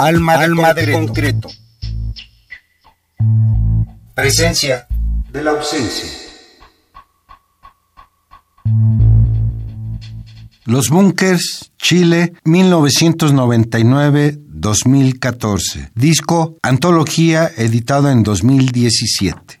Alma de, Alma de concreto. Presencia de la ausencia. Los Bunkers, Chile, 1999-2014. Disco Antología, editado en 2017.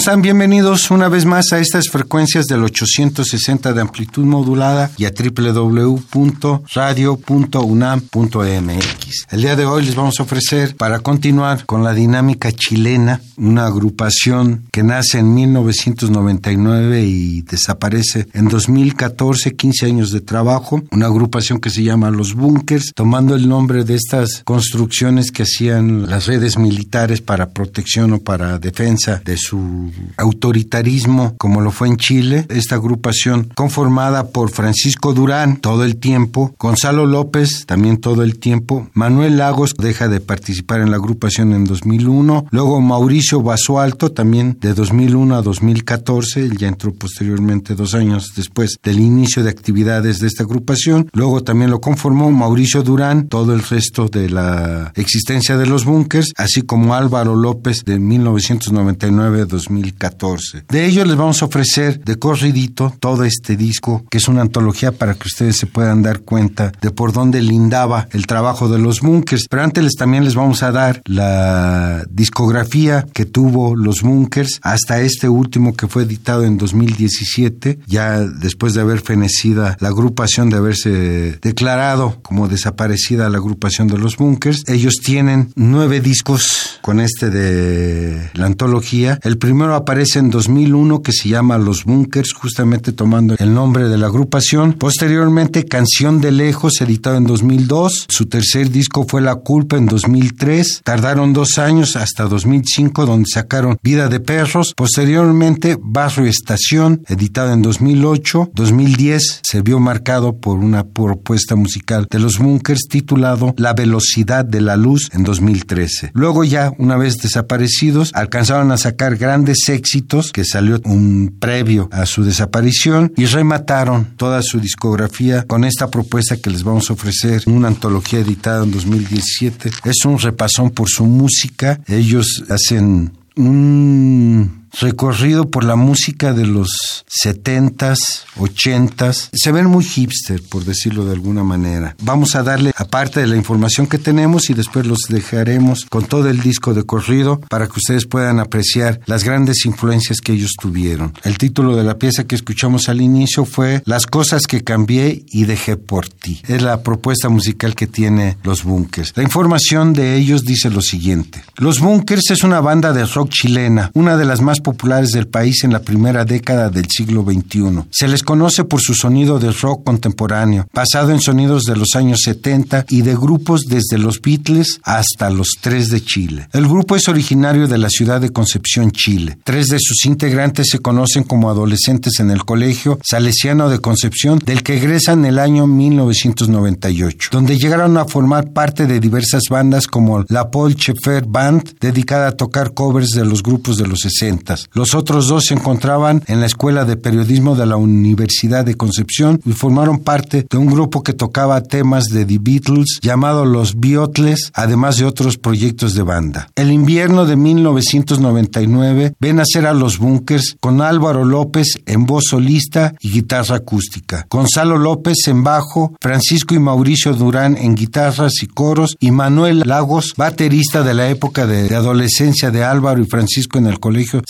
Bienvenidos una vez más a estas frecuencias del 860 de amplitud modulada y a www.radio.unam.mx. El día de hoy les vamos a ofrecer, para continuar con la dinámica chilena, una agrupación que nace en 1999 y desaparece en 2014, 15 años de trabajo, una agrupación que se llama Los Bunkers, tomando el nombre de estas construcciones que hacían las redes militares para protección o para defensa de su autoritarismo como lo fue en Chile. Esta agrupación conformada por Francisco Durán todo el tiempo, Gonzalo López también todo el tiempo, Manuel Lagos deja de participar en la agrupación en 2001, luego Mauricio Basualto también de 2001 a 2014, él ya entró posteriormente dos años después del inicio de actividades de esta agrupación, luego también lo conformó Mauricio Durán todo el resto de la existencia de los bunkers, así como Álvaro López de 1999 2014. De ello les vamos a ofrecer de corridito todo este disco, que es una antología para que ustedes se puedan dar cuenta de por dónde lindaba el trabajo de los Bunkers. Pero antes les, también les vamos a dar la discografía que tuvo los Bunkers hasta este último que fue editado en 2017, ya después de haber fenecida la agrupación, de haberse declarado como desaparecida la agrupación de los Bunkers. Ellos tienen nueve discos con este de la antología. El primero aparece en 2001 que se llama Los Bunkers, justamente tomando el nombre de la agrupación. Posteriormente, Canción de Lejos, editado en 2002. Su tercer disco fue La Culpa en 2003. Tardaron dos años hasta 2005, donde sacaron Vida de Perros. Posteriormente, Barrio Estación, editado en 2008. 2010 se vio marcado por una propuesta musical de los Bunkers titulado La Velocidad de la Luz en 2013. Luego ya, una vez desaparecidos, alcanzaron a sacar grandes éxitos, que salió un previo a su desaparición, y remataron toda su discografía con esta propuesta que les vamos a ofrecer, una antología editada en 2017. Es un repasón por su música. Ellos hacen un recorrido por la música de los setentas, ochentas. Se ven muy hipster, por decirlo de alguna manera. Vamos a darle, aparte de la información que tenemos, y después los dejaremos con todo el disco de corrido para que ustedes puedan apreciar las grandes influencias que ellos tuvieron. El título de la pieza que escuchamos al inicio fue Las cosas que cambié y dejé por ti. Es la propuesta musical que tiene Los Bunkers. La información de ellos dice lo siguiente. Los Bunkers es una banda de rock chilena, una de las más populares del país en la primera década del siglo XXI. Se les conoce por su sonido de rock contemporáneo, basado en sonidos de los años 70 y de grupos desde los Beatles hasta los Tres de Chile. El grupo es originario de la ciudad de Concepción, Chile. Tres de sus integrantes se conocen como adolescentes en el Colegio Salesiano de Concepción, del que egresan en el año 1998, donde llegaron a formar parte de diversas bandas como la Paul Schaeffer Band, dedicada a tocar covers de los grupos de los 60 los otros dos se encontraban en la Escuela de Periodismo de la Universidad de Concepción y formaron parte de un grupo que tocaba temas de The Beatles llamado Los Beatles, además de otros proyectos de banda. El invierno de 1999 ven nacer a los Bunkers con Álvaro López en voz solista y guitarra acústica, Gonzalo López en bajo, Francisco y Mauricio Durán en guitarras y coros y Manuel Lagos, baterista de la época de, adolescencia de Álvaro y Francisco en el colegio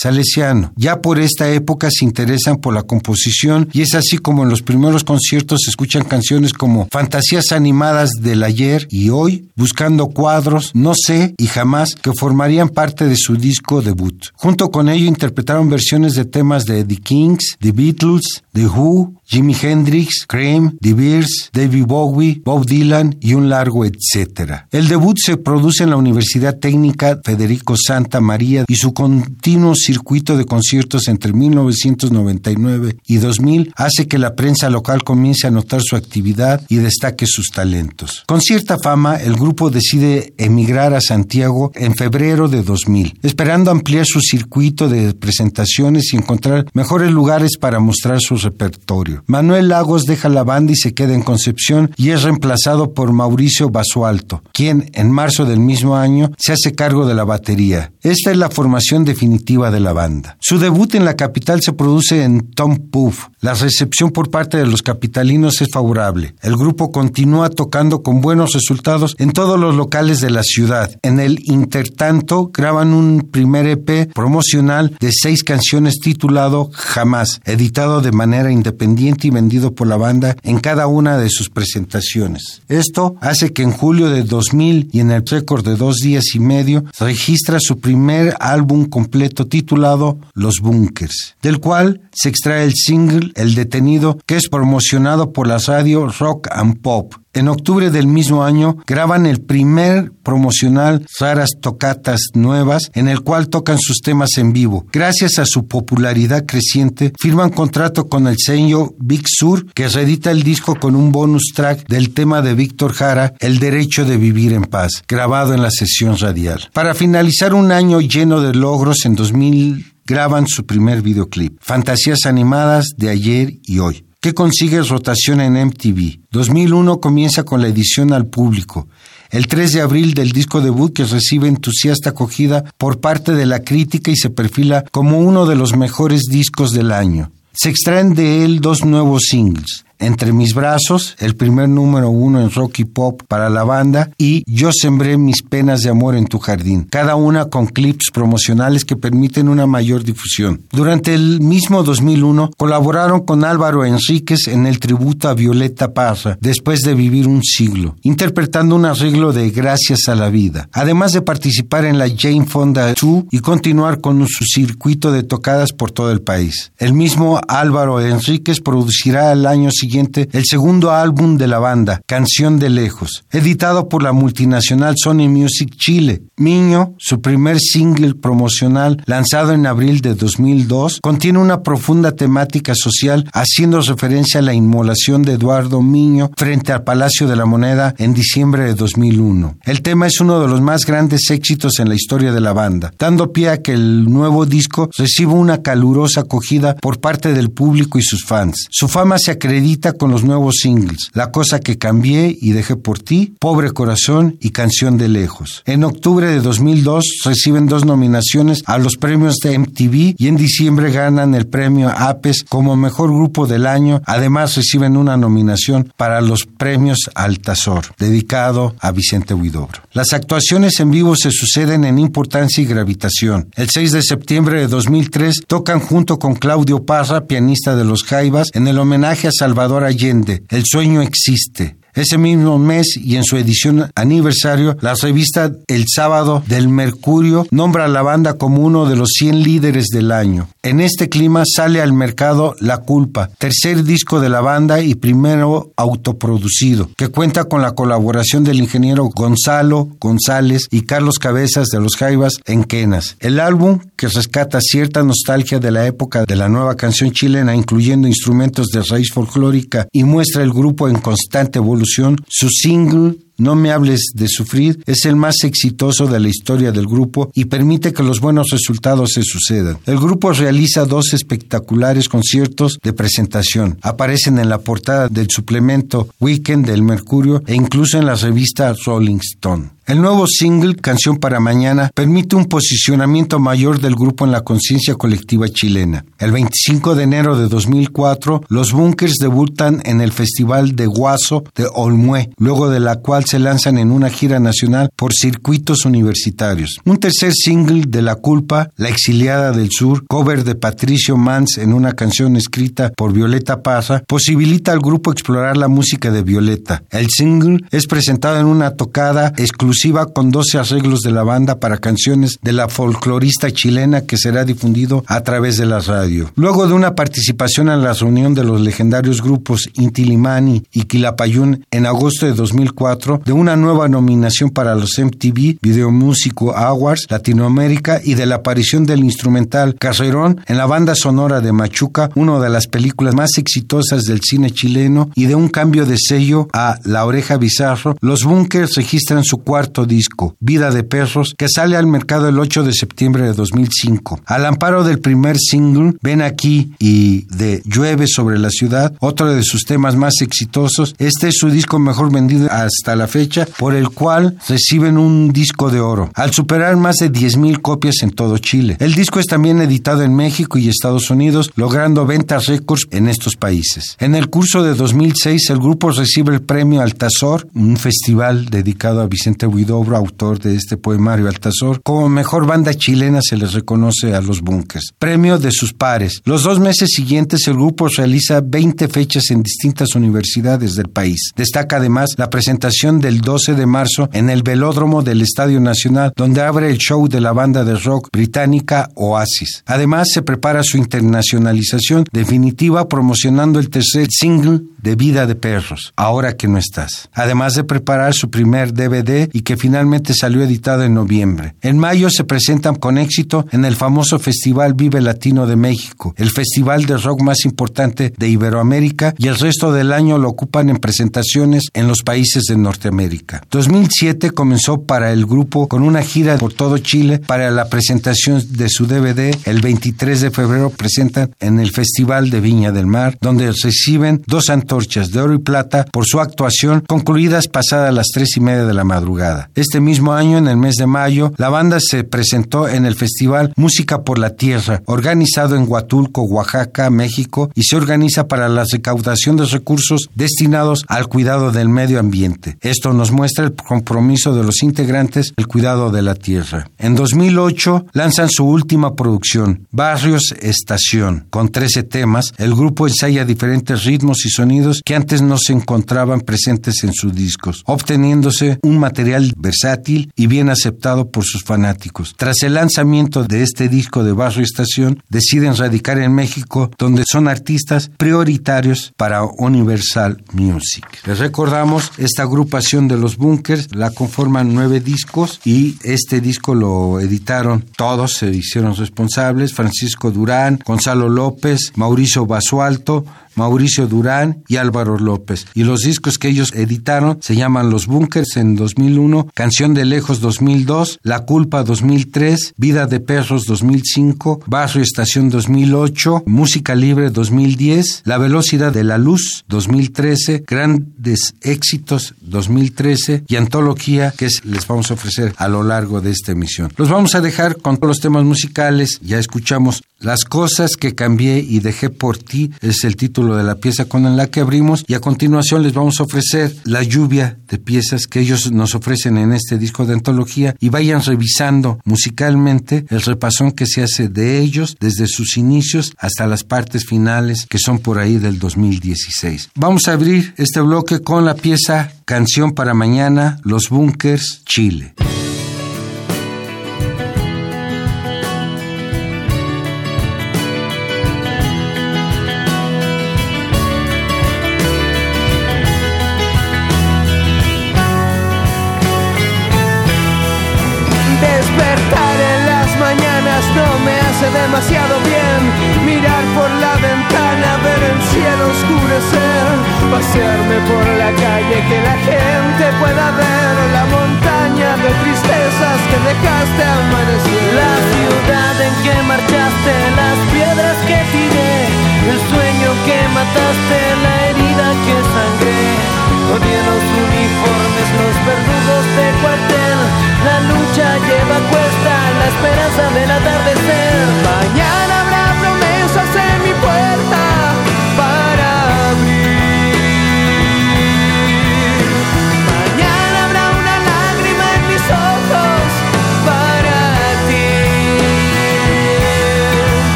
Ya por esta época se interesan por la composición y es así como en los primeros conciertos se escuchan canciones como Fantasías animadas del ayer y hoy, Buscando cuadros, No sé y jamás, que formarían parte de su disco debut. Junto con ello interpretaron versiones de temas de The Kings, The Beatles, The Who, Jimi Hendrix, Cream, The Bears, David Bowie, Bob Dylan y un largo etcétera. El debut se produce en la Universidad Técnica Federico Santa María y su continuo circuito de conciertos entre 1999 y 2000 hace que la prensa local comience a notar su actividad y destaque sus talentos. Con cierta fama, el grupo decide emigrar a Santiago en febrero de 2000, esperando ampliar su circuito de presentaciones y encontrar mejores lugares para mostrar su repertorio. Manuel Lagos deja la banda y se queda en Concepción y es reemplazado por Mauricio Basualto, quien en marzo del mismo año se hace cargo de la batería. Esta es la formación definitiva de la banda. Su debut en la capital se produce en Tom Puff. La recepción por parte de los capitalinos es favorable. El grupo continúa tocando con buenos resultados en todos los locales de la ciudad. En el intertanto graban un primer EP promocional de seis canciones titulado Jamás, editado de manera independiente y vendido por la banda en cada una de sus presentaciones. Esto hace que en julio de 2000 y en el récord de dos días y medio registra su primer álbum completo titulado Los Bunkers, del cual se extrae el single El Detenido que es promocionado por la radio Rock and Pop en octubre del mismo año graban el primer promocional Raras Tocatas Nuevas, en el cual tocan sus temas en vivo. Gracias a su popularidad creciente, firman contrato con el sello Big Sur, que reedita el disco con un bonus track del tema de Víctor Jara, El Derecho de Vivir en Paz, grabado en la sesión radial. Para finalizar un año lleno de logros, en 2000 graban su primer videoclip, Fantasías Animadas de ayer y hoy que consigue rotación en MTV. 2001 comienza con la edición al público. el 3 de abril del disco debut que recibe entusiasta acogida por parte de la crítica y se perfila como uno de los mejores discos del año. Se extraen de él dos nuevos singles, entre mis brazos, el primer número uno en rock y pop para la banda, y Yo sembré mis penas de amor en tu jardín, cada una con clips promocionales que permiten una mayor difusión. Durante el mismo 2001 colaboraron con Álvaro Enríquez en el tributo a Violeta Parra, después de vivir un siglo, interpretando un arreglo de Gracias a la vida, además de participar en la Jane Fonda 2 y continuar con su circuito de tocadas por todo el país. El mismo Álvaro Enríquez producirá el año siguiente el segundo álbum de la banda, Canción de Lejos, editado por la multinacional Sony Music Chile. Miño, su primer single promocional lanzado en abril de 2002, contiene una profunda temática social haciendo referencia a la inmolación de Eduardo Miño frente al Palacio de la Moneda en diciembre de 2001. El tema es uno de los más grandes éxitos en la historia de la banda, dando pie a que el nuevo disco reciba una calurosa acogida por parte del público y sus fans. Su fama se acredita con los nuevos singles La cosa que cambié y dejé por ti, Pobre corazón y Canción de lejos. En octubre de 2002 reciben dos nominaciones a los premios de MTV y en diciembre ganan el premio APES como mejor grupo del año. Además reciben una nominación para los premios Altazor, dedicado a Vicente Huidobro. Las actuaciones en vivo se suceden en importancia y gravitación. El 6 de septiembre de 2003 tocan junto con Claudio Parra, pianista de los Jaivas, en el homenaje a Salvador Allende. El sueño existe. Ese mismo mes y en su edición aniversario, la revista El Sábado del Mercurio nombra a la banda como uno de los 100 líderes del año. En este clima sale al mercado La Culpa, tercer disco de la banda y primero autoproducido, que cuenta con la colaboración del ingeniero Gonzalo González y Carlos Cabezas de los Jaivas en Quenas. El álbum, que rescata cierta nostalgia de la época de la nueva canción chilena, incluyendo instrumentos de raíz folclórica y muestra el grupo en constante evolución su single no me hables de sufrir es el más exitoso de la historia del grupo y permite que los buenos resultados se sucedan. El grupo realiza dos espectaculares conciertos de presentación. Aparecen en la portada del suplemento Weekend del Mercurio e incluso en la revista Rolling Stone. El nuevo single, Canción para Mañana, permite un posicionamiento mayor del grupo en la conciencia colectiva chilena. El 25 de enero de 2004, los Bunkers debutan en el Festival de Guaso de Olmué, luego de la cual se lanzan en una gira nacional por circuitos universitarios. Un tercer single de La Culpa, La Exiliada del Sur, cover de Patricio Mans en una canción escrita por Violeta Paza, posibilita al grupo explorar la música de Violeta. El single es presentado en una tocada exclusiva con 12 arreglos de la banda para canciones de la folclorista chilena que será difundido a través de la radio. Luego de una participación en la reunión de los legendarios grupos Inti Limani y Quilapayún en agosto de 2004, de una nueva nominación para los MTV Video Músico Awards Latinoamérica y de la aparición del instrumental Caserón en la banda sonora de Machuca, una de las películas más exitosas del cine chileno, y de un cambio de sello a La Oreja Bizarro, los Bunkers registran su cuarto disco, Vida de Perros, que sale al mercado el 8 de septiembre de 2005. Al amparo del primer single, Ven aquí y de Llueve sobre la ciudad, otro de sus temas más exitosos, este es su disco mejor vendido hasta la fecha, por el cual reciben un disco de oro, al superar más de 10.000 copias en todo Chile. El disco es también editado en México y Estados Unidos, logrando ventas récords en estos países. En el curso de 2006, el grupo recibe el premio Altazor, un festival dedicado a Vicente Huidobro, autor de este poemario Altazor. Como mejor banda chilena se les reconoce a los Bunkers. Premio de sus pares. Los dos meses siguientes el grupo realiza 20 fechas en distintas universidades del país. Destaca además la presentación del 12 de marzo en el velódromo del Estadio Nacional, donde abre el show de la banda de rock británica Oasis. Además se prepara su internacionalización definitiva promocionando el tercer single de Vida de Perros, Ahora que no estás. Además de preparar su primer DVD y y que finalmente salió editada en noviembre. En mayo se presentan con éxito en el famoso Festival Vive Latino de México, el festival de rock más importante de Iberoamérica y el resto del año lo ocupan en presentaciones en los países de Norteamérica. 2007 comenzó para el grupo con una gira por todo Chile para la presentación de su DVD. El 23 de febrero presentan en el Festival de Viña del Mar, donde reciben dos antorchas de oro y plata por su actuación, concluidas pasadas las tres y media de la madrugada. Este mismo año, en el mes de mayo, la banda se presentó en el Festival Música por la Tierra, organizado en Huatulco, Oaxaca, México, y se organiza para la recaudación de recursos destinados al cuidado del medio ambiente. Esto nos muestra el compromiso de los integrantes del cuidado de la tierra. En 2008 lanzan su última producción, Barrios Estación, con 13 temas. El grupo ensaya diferentes ritmos y sonidos que antes no se encontraban presentes en sus discos, obteniéndose un material versátil y bien aceptado por sus fanáticos. Tras el lanzamiento de este disco de Barrio Estación, deciden radicar en México, donde son artistas prioritarios para Universal Music. Les recordamos, esta agrupación de los Bunkers la conforman nueve discos y este disco lo editaron todos, se hicieron responsables, Francisco Durán, Gonzalo López, Mauricio Basualto, Mauricio Durán y Álvaro López. Y los discos que ellos editaron se llaman Los Bunkers en 2001, Canción de Lejos 2002, La Culpa 2003, Vida de Perros 2005, Barrio Estación 2008, Música Libre 2010, La Velocidad de la Luz 2013, Grandes Éxitos 2013 y Antología que les vamos a ofrecer a lo largo de esta emisión. Los vamos a dejar con los temas musicales, ya escuchamos Las cosas que cambié y dejé por ti, es el título de la pieza con la que abrimos y a continuación les vamos a ofrecer la lluvia de piezas que ellos nos ofrecen en este disco de antología y vayan revisando musicalmente el repasón que se hace de ellos desde sus inicios hasta las partes finales que son por ahí del 2016. Vamos a abrir este bloque con la pieza Canción para Mañana, Los Bunkers, Chile.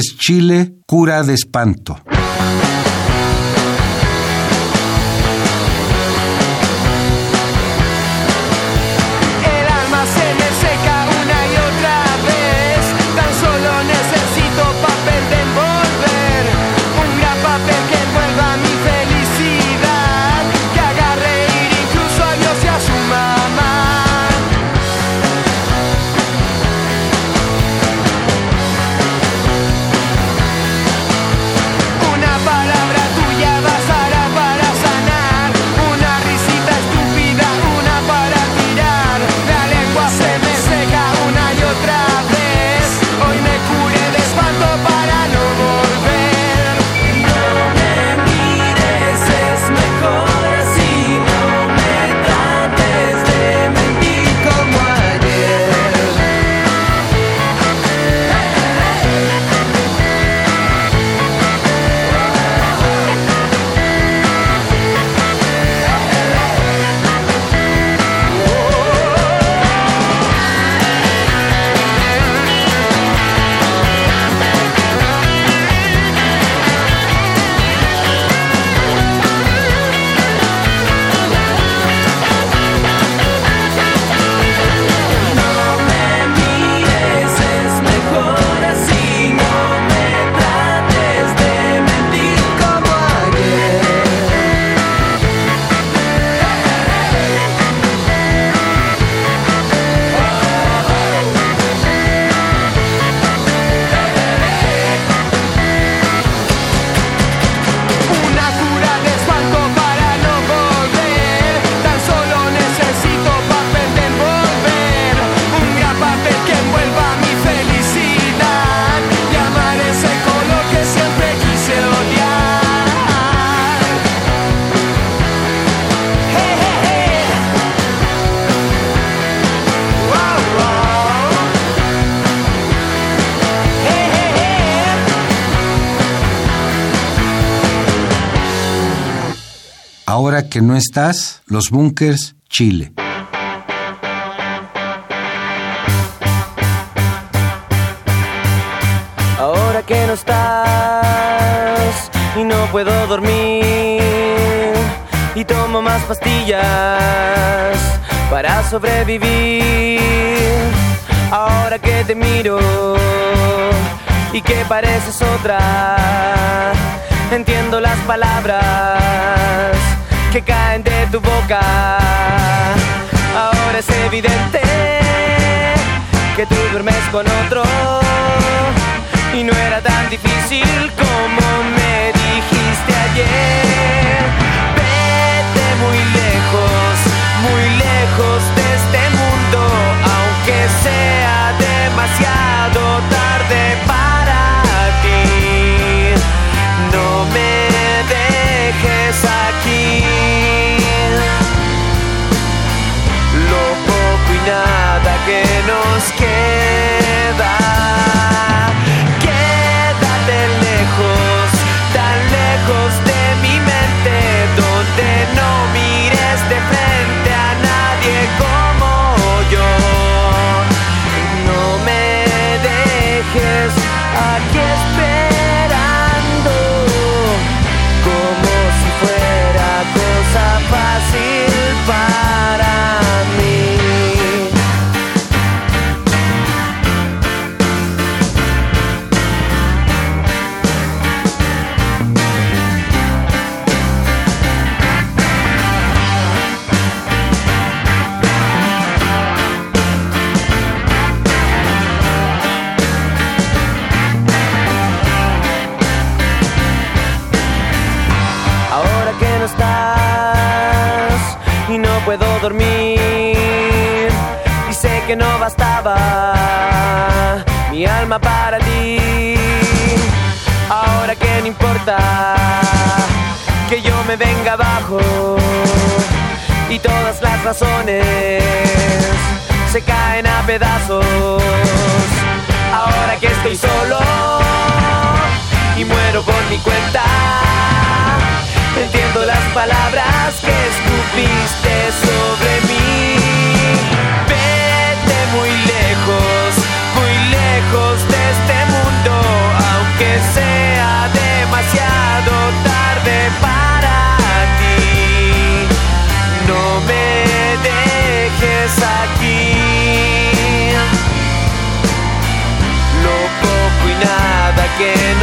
Chile, cura de espanto. Ahora que no estás, los bunkers, Chile. Ahora que no estás y no puedo dormir y tomo más pastillas para sobrevivir. Ahora que te miro y que pareces otra, entiendo las palabras que caen de tu boca. Ahora es evidente que tú duermes con otro y no era tan difícil como me dijiste ayer. Vete muy lejos, muy lejos de este mundo, aunque sea demasiado tarde again. Que yo me venga abajo y todas las razones se caen a pedazos. Ahora que estoy solo y muero por mi cuenta Entiendo las palabras que escupiste sobre mí. again.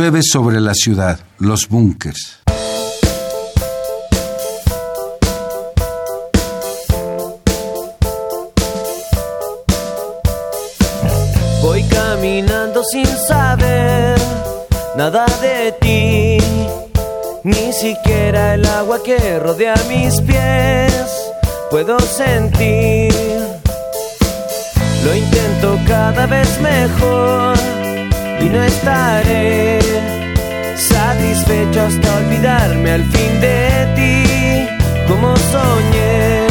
Llueve sobre la ciudad, los búnkers. Voy caminando sin saber nada de ti, ni siquiera el agua que rodea mis pies puedo sentir. Lo intento cada vez mejor y no estaré satisfecho hasta olvidarme al fin de ti, como soñé.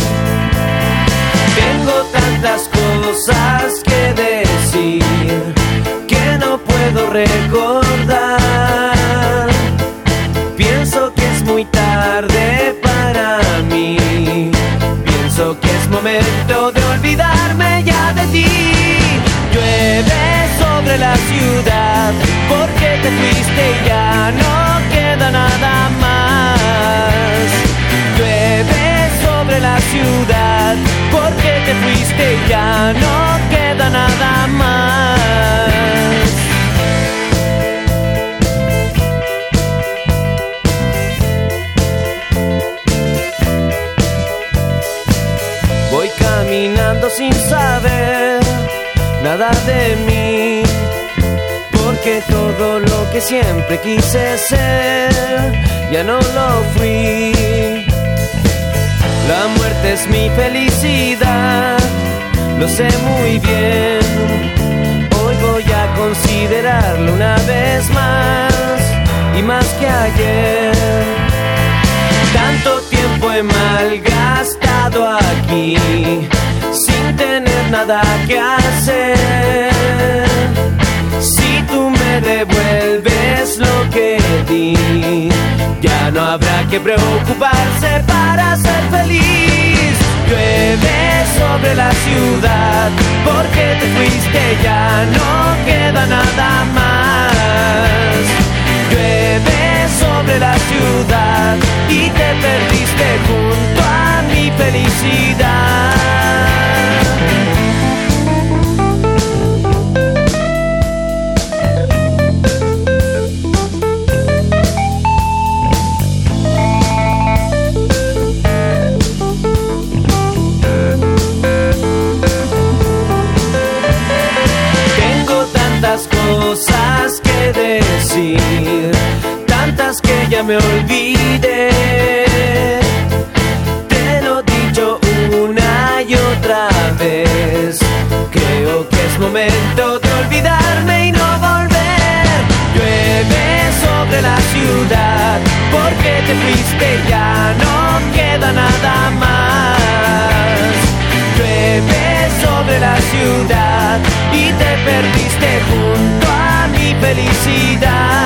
Tengo tantas cosas que decir que no puedo recordar. Pienso que es muy tarde para mí. Pienso que es momento de olvidarme ya de ti. Llueve sobre la ciudad te fuiste y ya no queda nada más. Que siempre quise ser ya no lo fui. La muerte es mi felicidad, lo sé muy bien. Hoy voy a considerarlo una vez más y más que ayer. Tanto tiempo he malgastado aquí sin tener nada que hacer. Devuelves lo que di, ya no habrá que preocuparse para ser feliz. Llueve sobre la ciudad porque te fuiste, ya no queda nada más. Llueve sobre la ciudad y te perdiste junto a mi felicidad. Cosas que decir, tantas que ya me olvidé. Felicidad.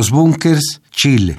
Los Bunkers, Chile.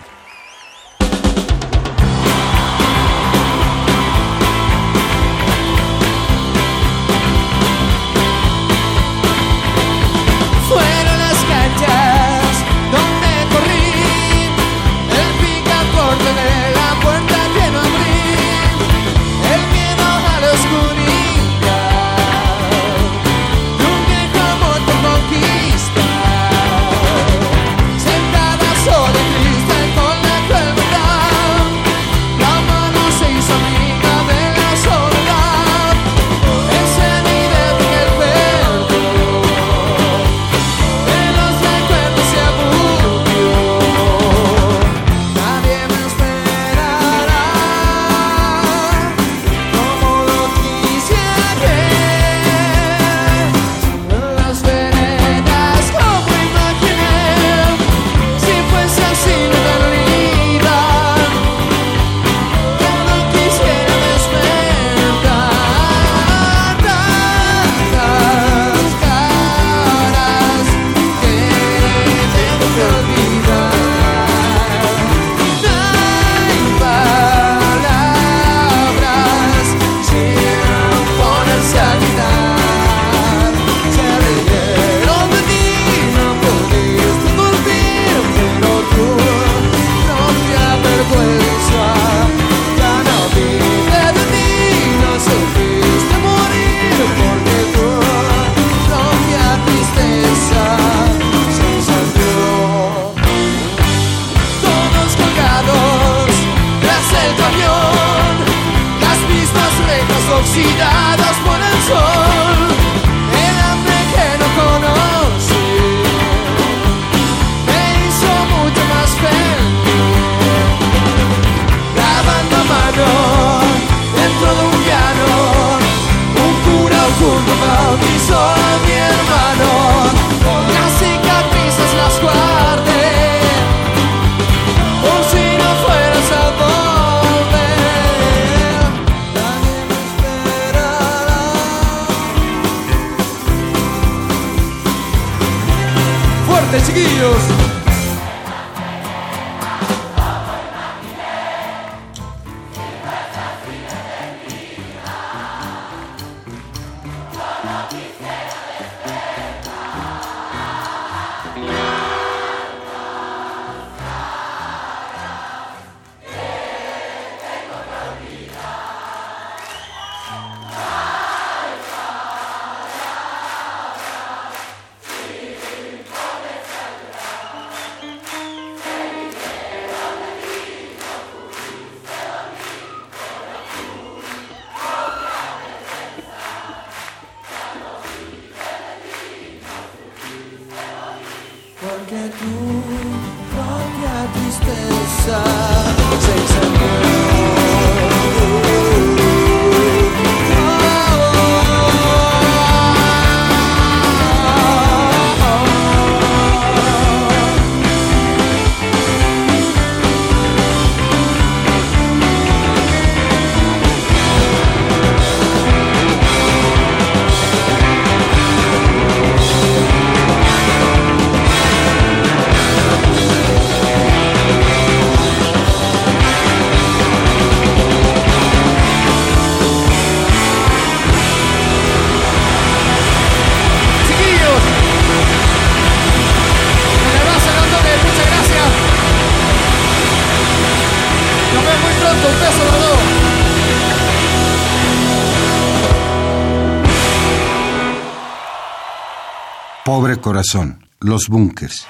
corazón, los búnkers.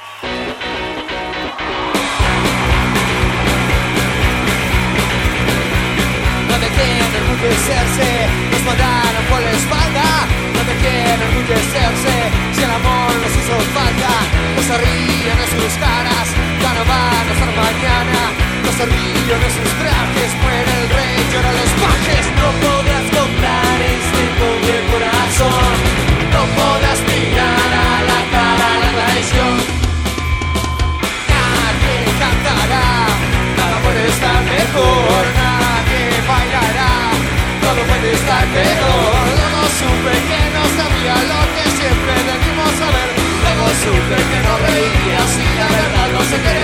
nos mandaron por la espalda. No te quieren enriquecerse, si el amor les hizo falta. No se ríen de sus caras, ya no van a estar mañana. No se ríen de sus trajes, muere el rey, llora los pajes. No podrás comprar este pobre corazón. mejor, nadie bailará, todo puede estar peor. Luego supe que no sabía lo que siempre debimos saber, luego supe que no reías y la verdad no se quería.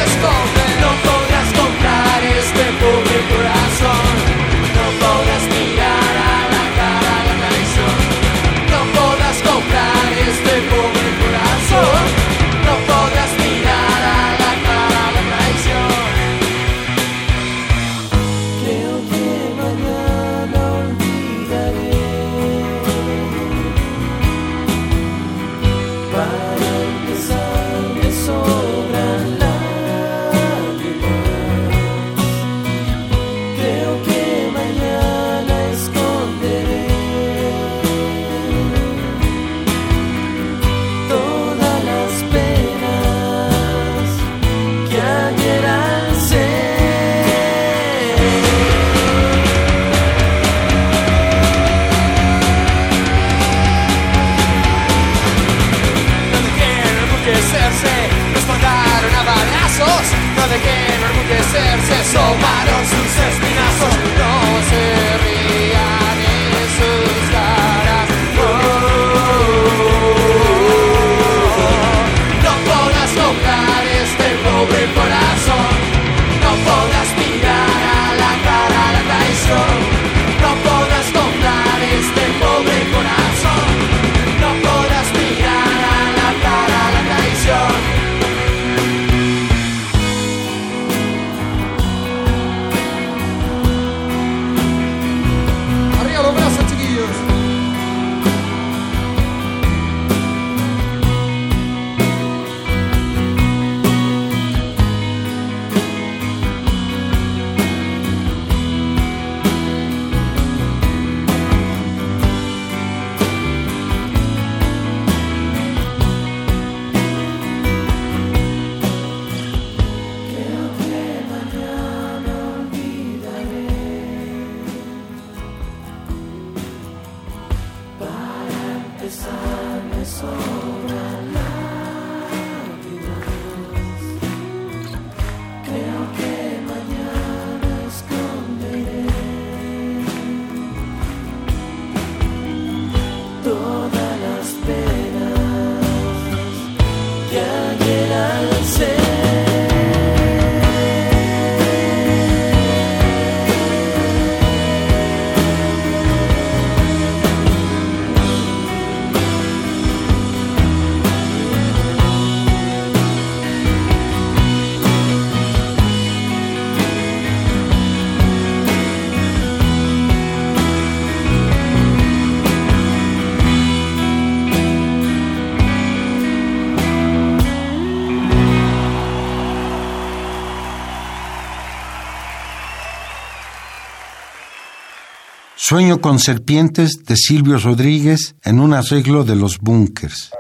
Sueño con serpientes de Silvio Rodríguez en un arreglo de los bunkers.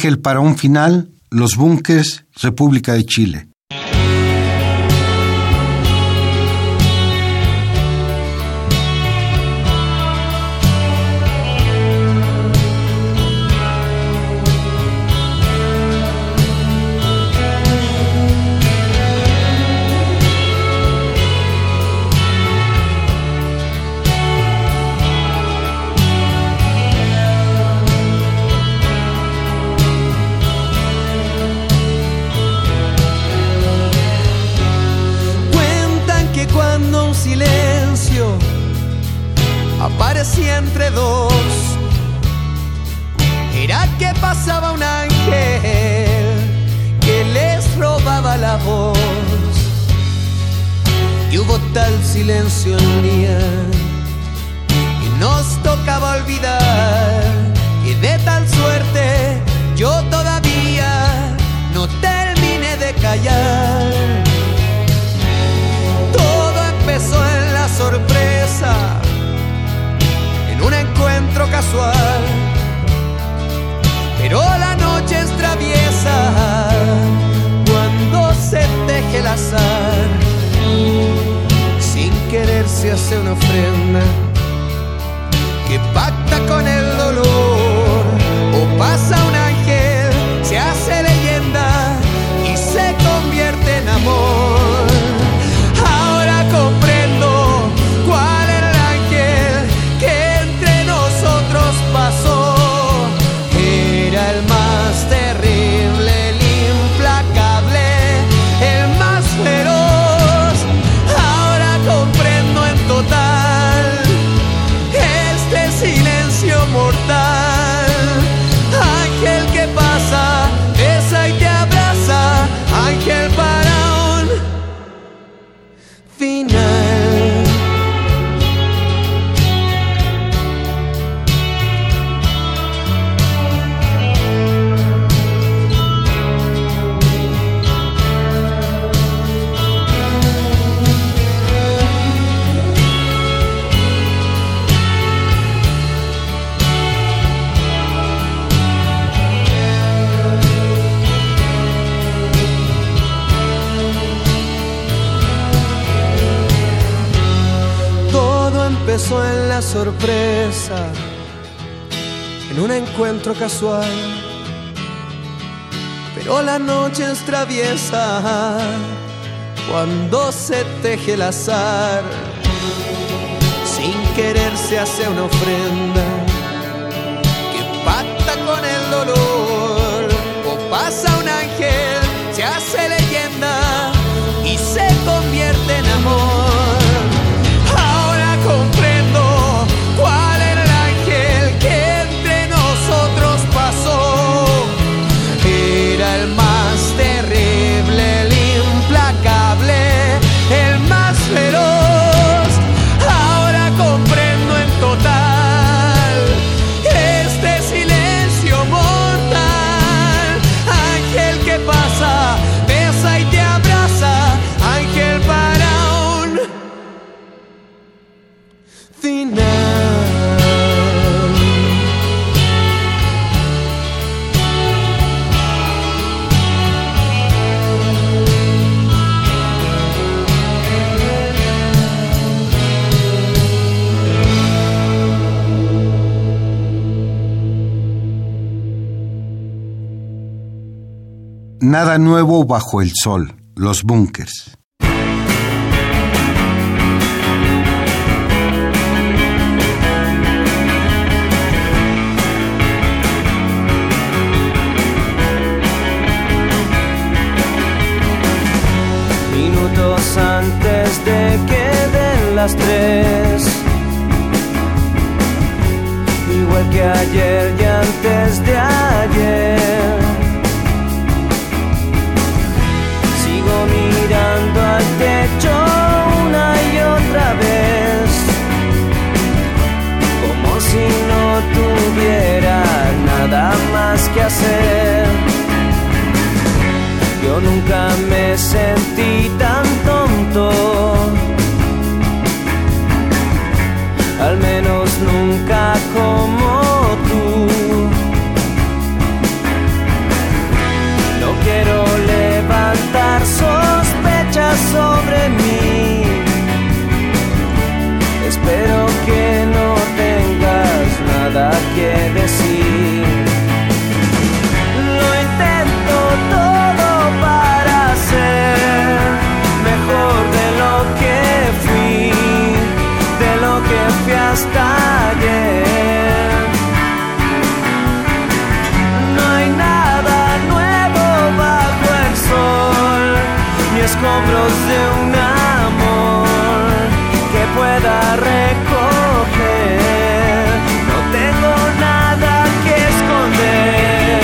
Ángel para un final, Los Bunkers, República de Chile. así entre dos. Era que pasaba un ángel que les robaba la voz. Y hubo tal silencio en día y nos tocaba olvidar que de tal suerte yo todavía no terminé de callar. Casual, pero la noche es traviesa cuando se teje el azar. Sin querer se hace una ofrenda que pacta con el dolor En la sorpresa, en un encuentro casual. Pero la noche es traviesa cuando se teje el azar. Sin querer se hace una ofrenda Nada nuevo bajo el sol, los búnkers. Minutos antes de que den las tres. Nunca me sentí escombros de un amor que pueda recoger. No tengo nada que esconder.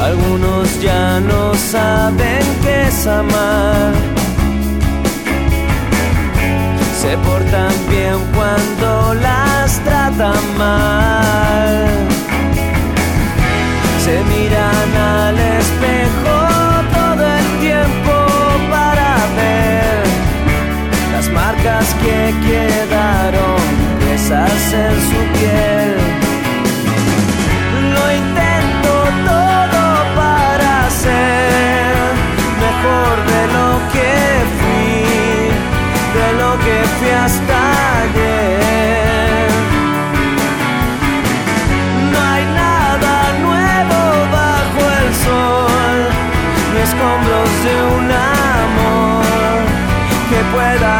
Algunos ya no saben qué es amar se portan bien cuando las tratan mal. Se miran al espejo todo el tiempo para ver las marcas que quedaron presas en su piel. pueda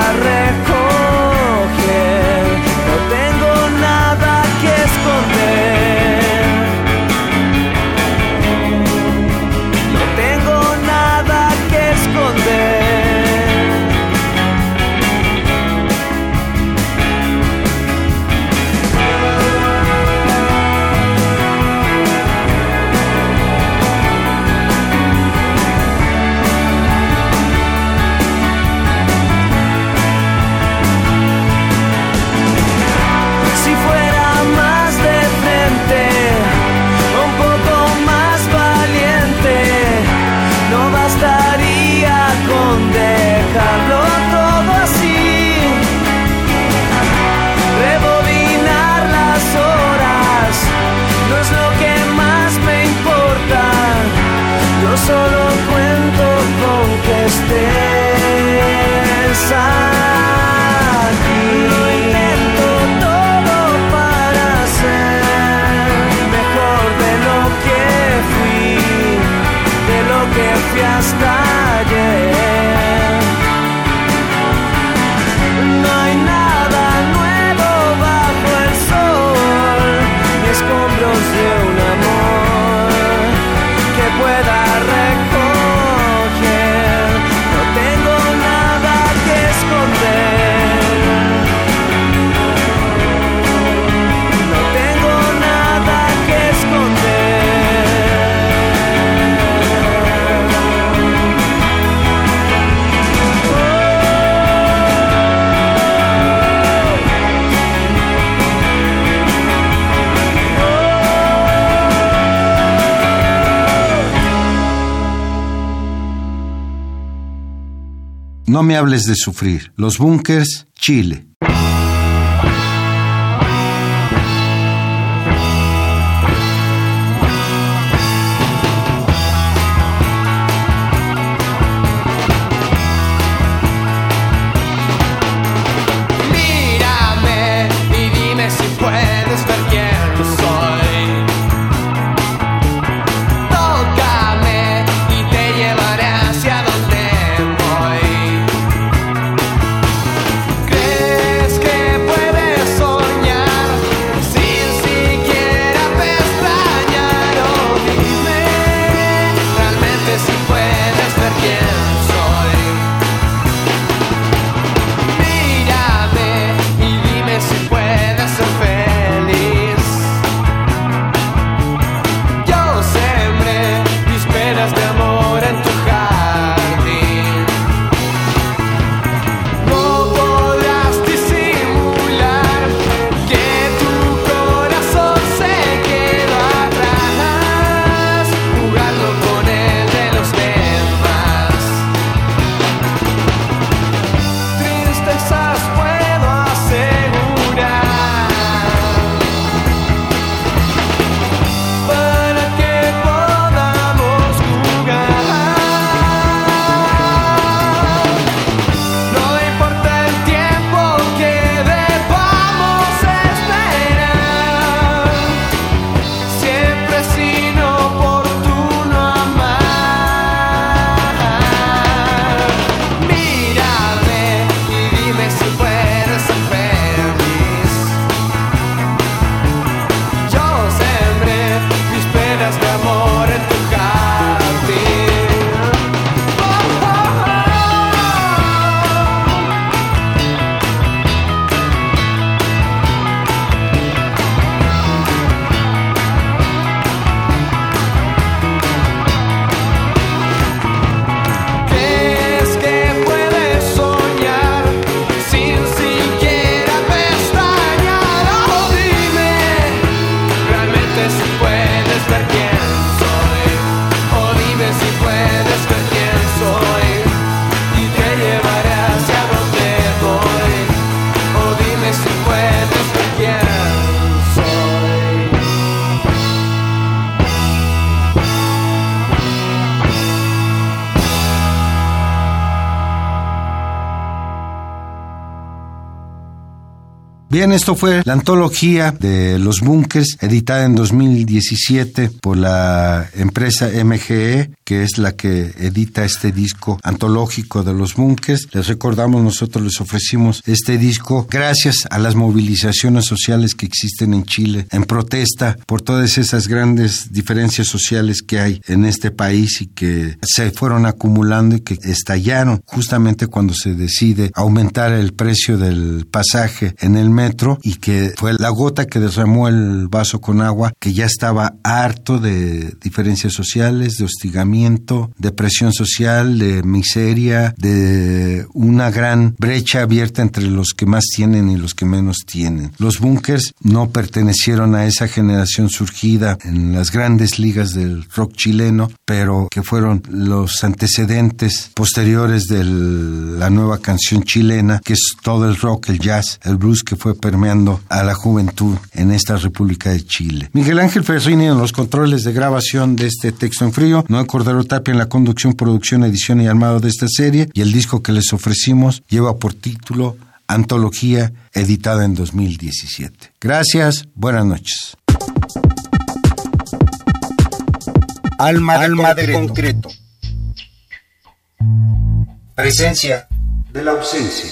No me hables de sufrir. Los búnkers, Chile. Bien, esto fue la antología de los bunkers, editada en 2017 por la empresa MGE, que es la que edita este disco antológico de los bunkers. Les recordamos, nosotros les ofrecimos este disco gracias a las movilizaciones sociales que existen en Chile, en protesta por todas esas grandes diferencias sociales que hay en este país y que se fueron acumulando y que estallaron justamente cuando se decide aumentar el precio del pasaje en el metro y que fue la gota que derramó el vaso con agua, que ya estaba harto de diferencias sociales, de hostigamiento, de presión social, de miseria, de una gran brecha abierta entre los que más tienen y los que menos tienen. Los bunkers no pertenecieron a esa generación surgida en las grandes ligas del rock chileno, pero que fueron los antecedentes posteriores de la nueva canción chilena, que es todo el rock, el jazz, el blues que fue permeando a la juventud en esta República de Chile. Miguel Ángel Ferrini en los controles de grabación de este texto en frío, Noé Cordero Tapia en la conducción, producción, edición y armado de esta serie y el disco que les ofrecimos lleva por título Antología, editada en 2017. Gracias, buenas noches. Alma, de, Alma concreto. Presencia de la ausencia.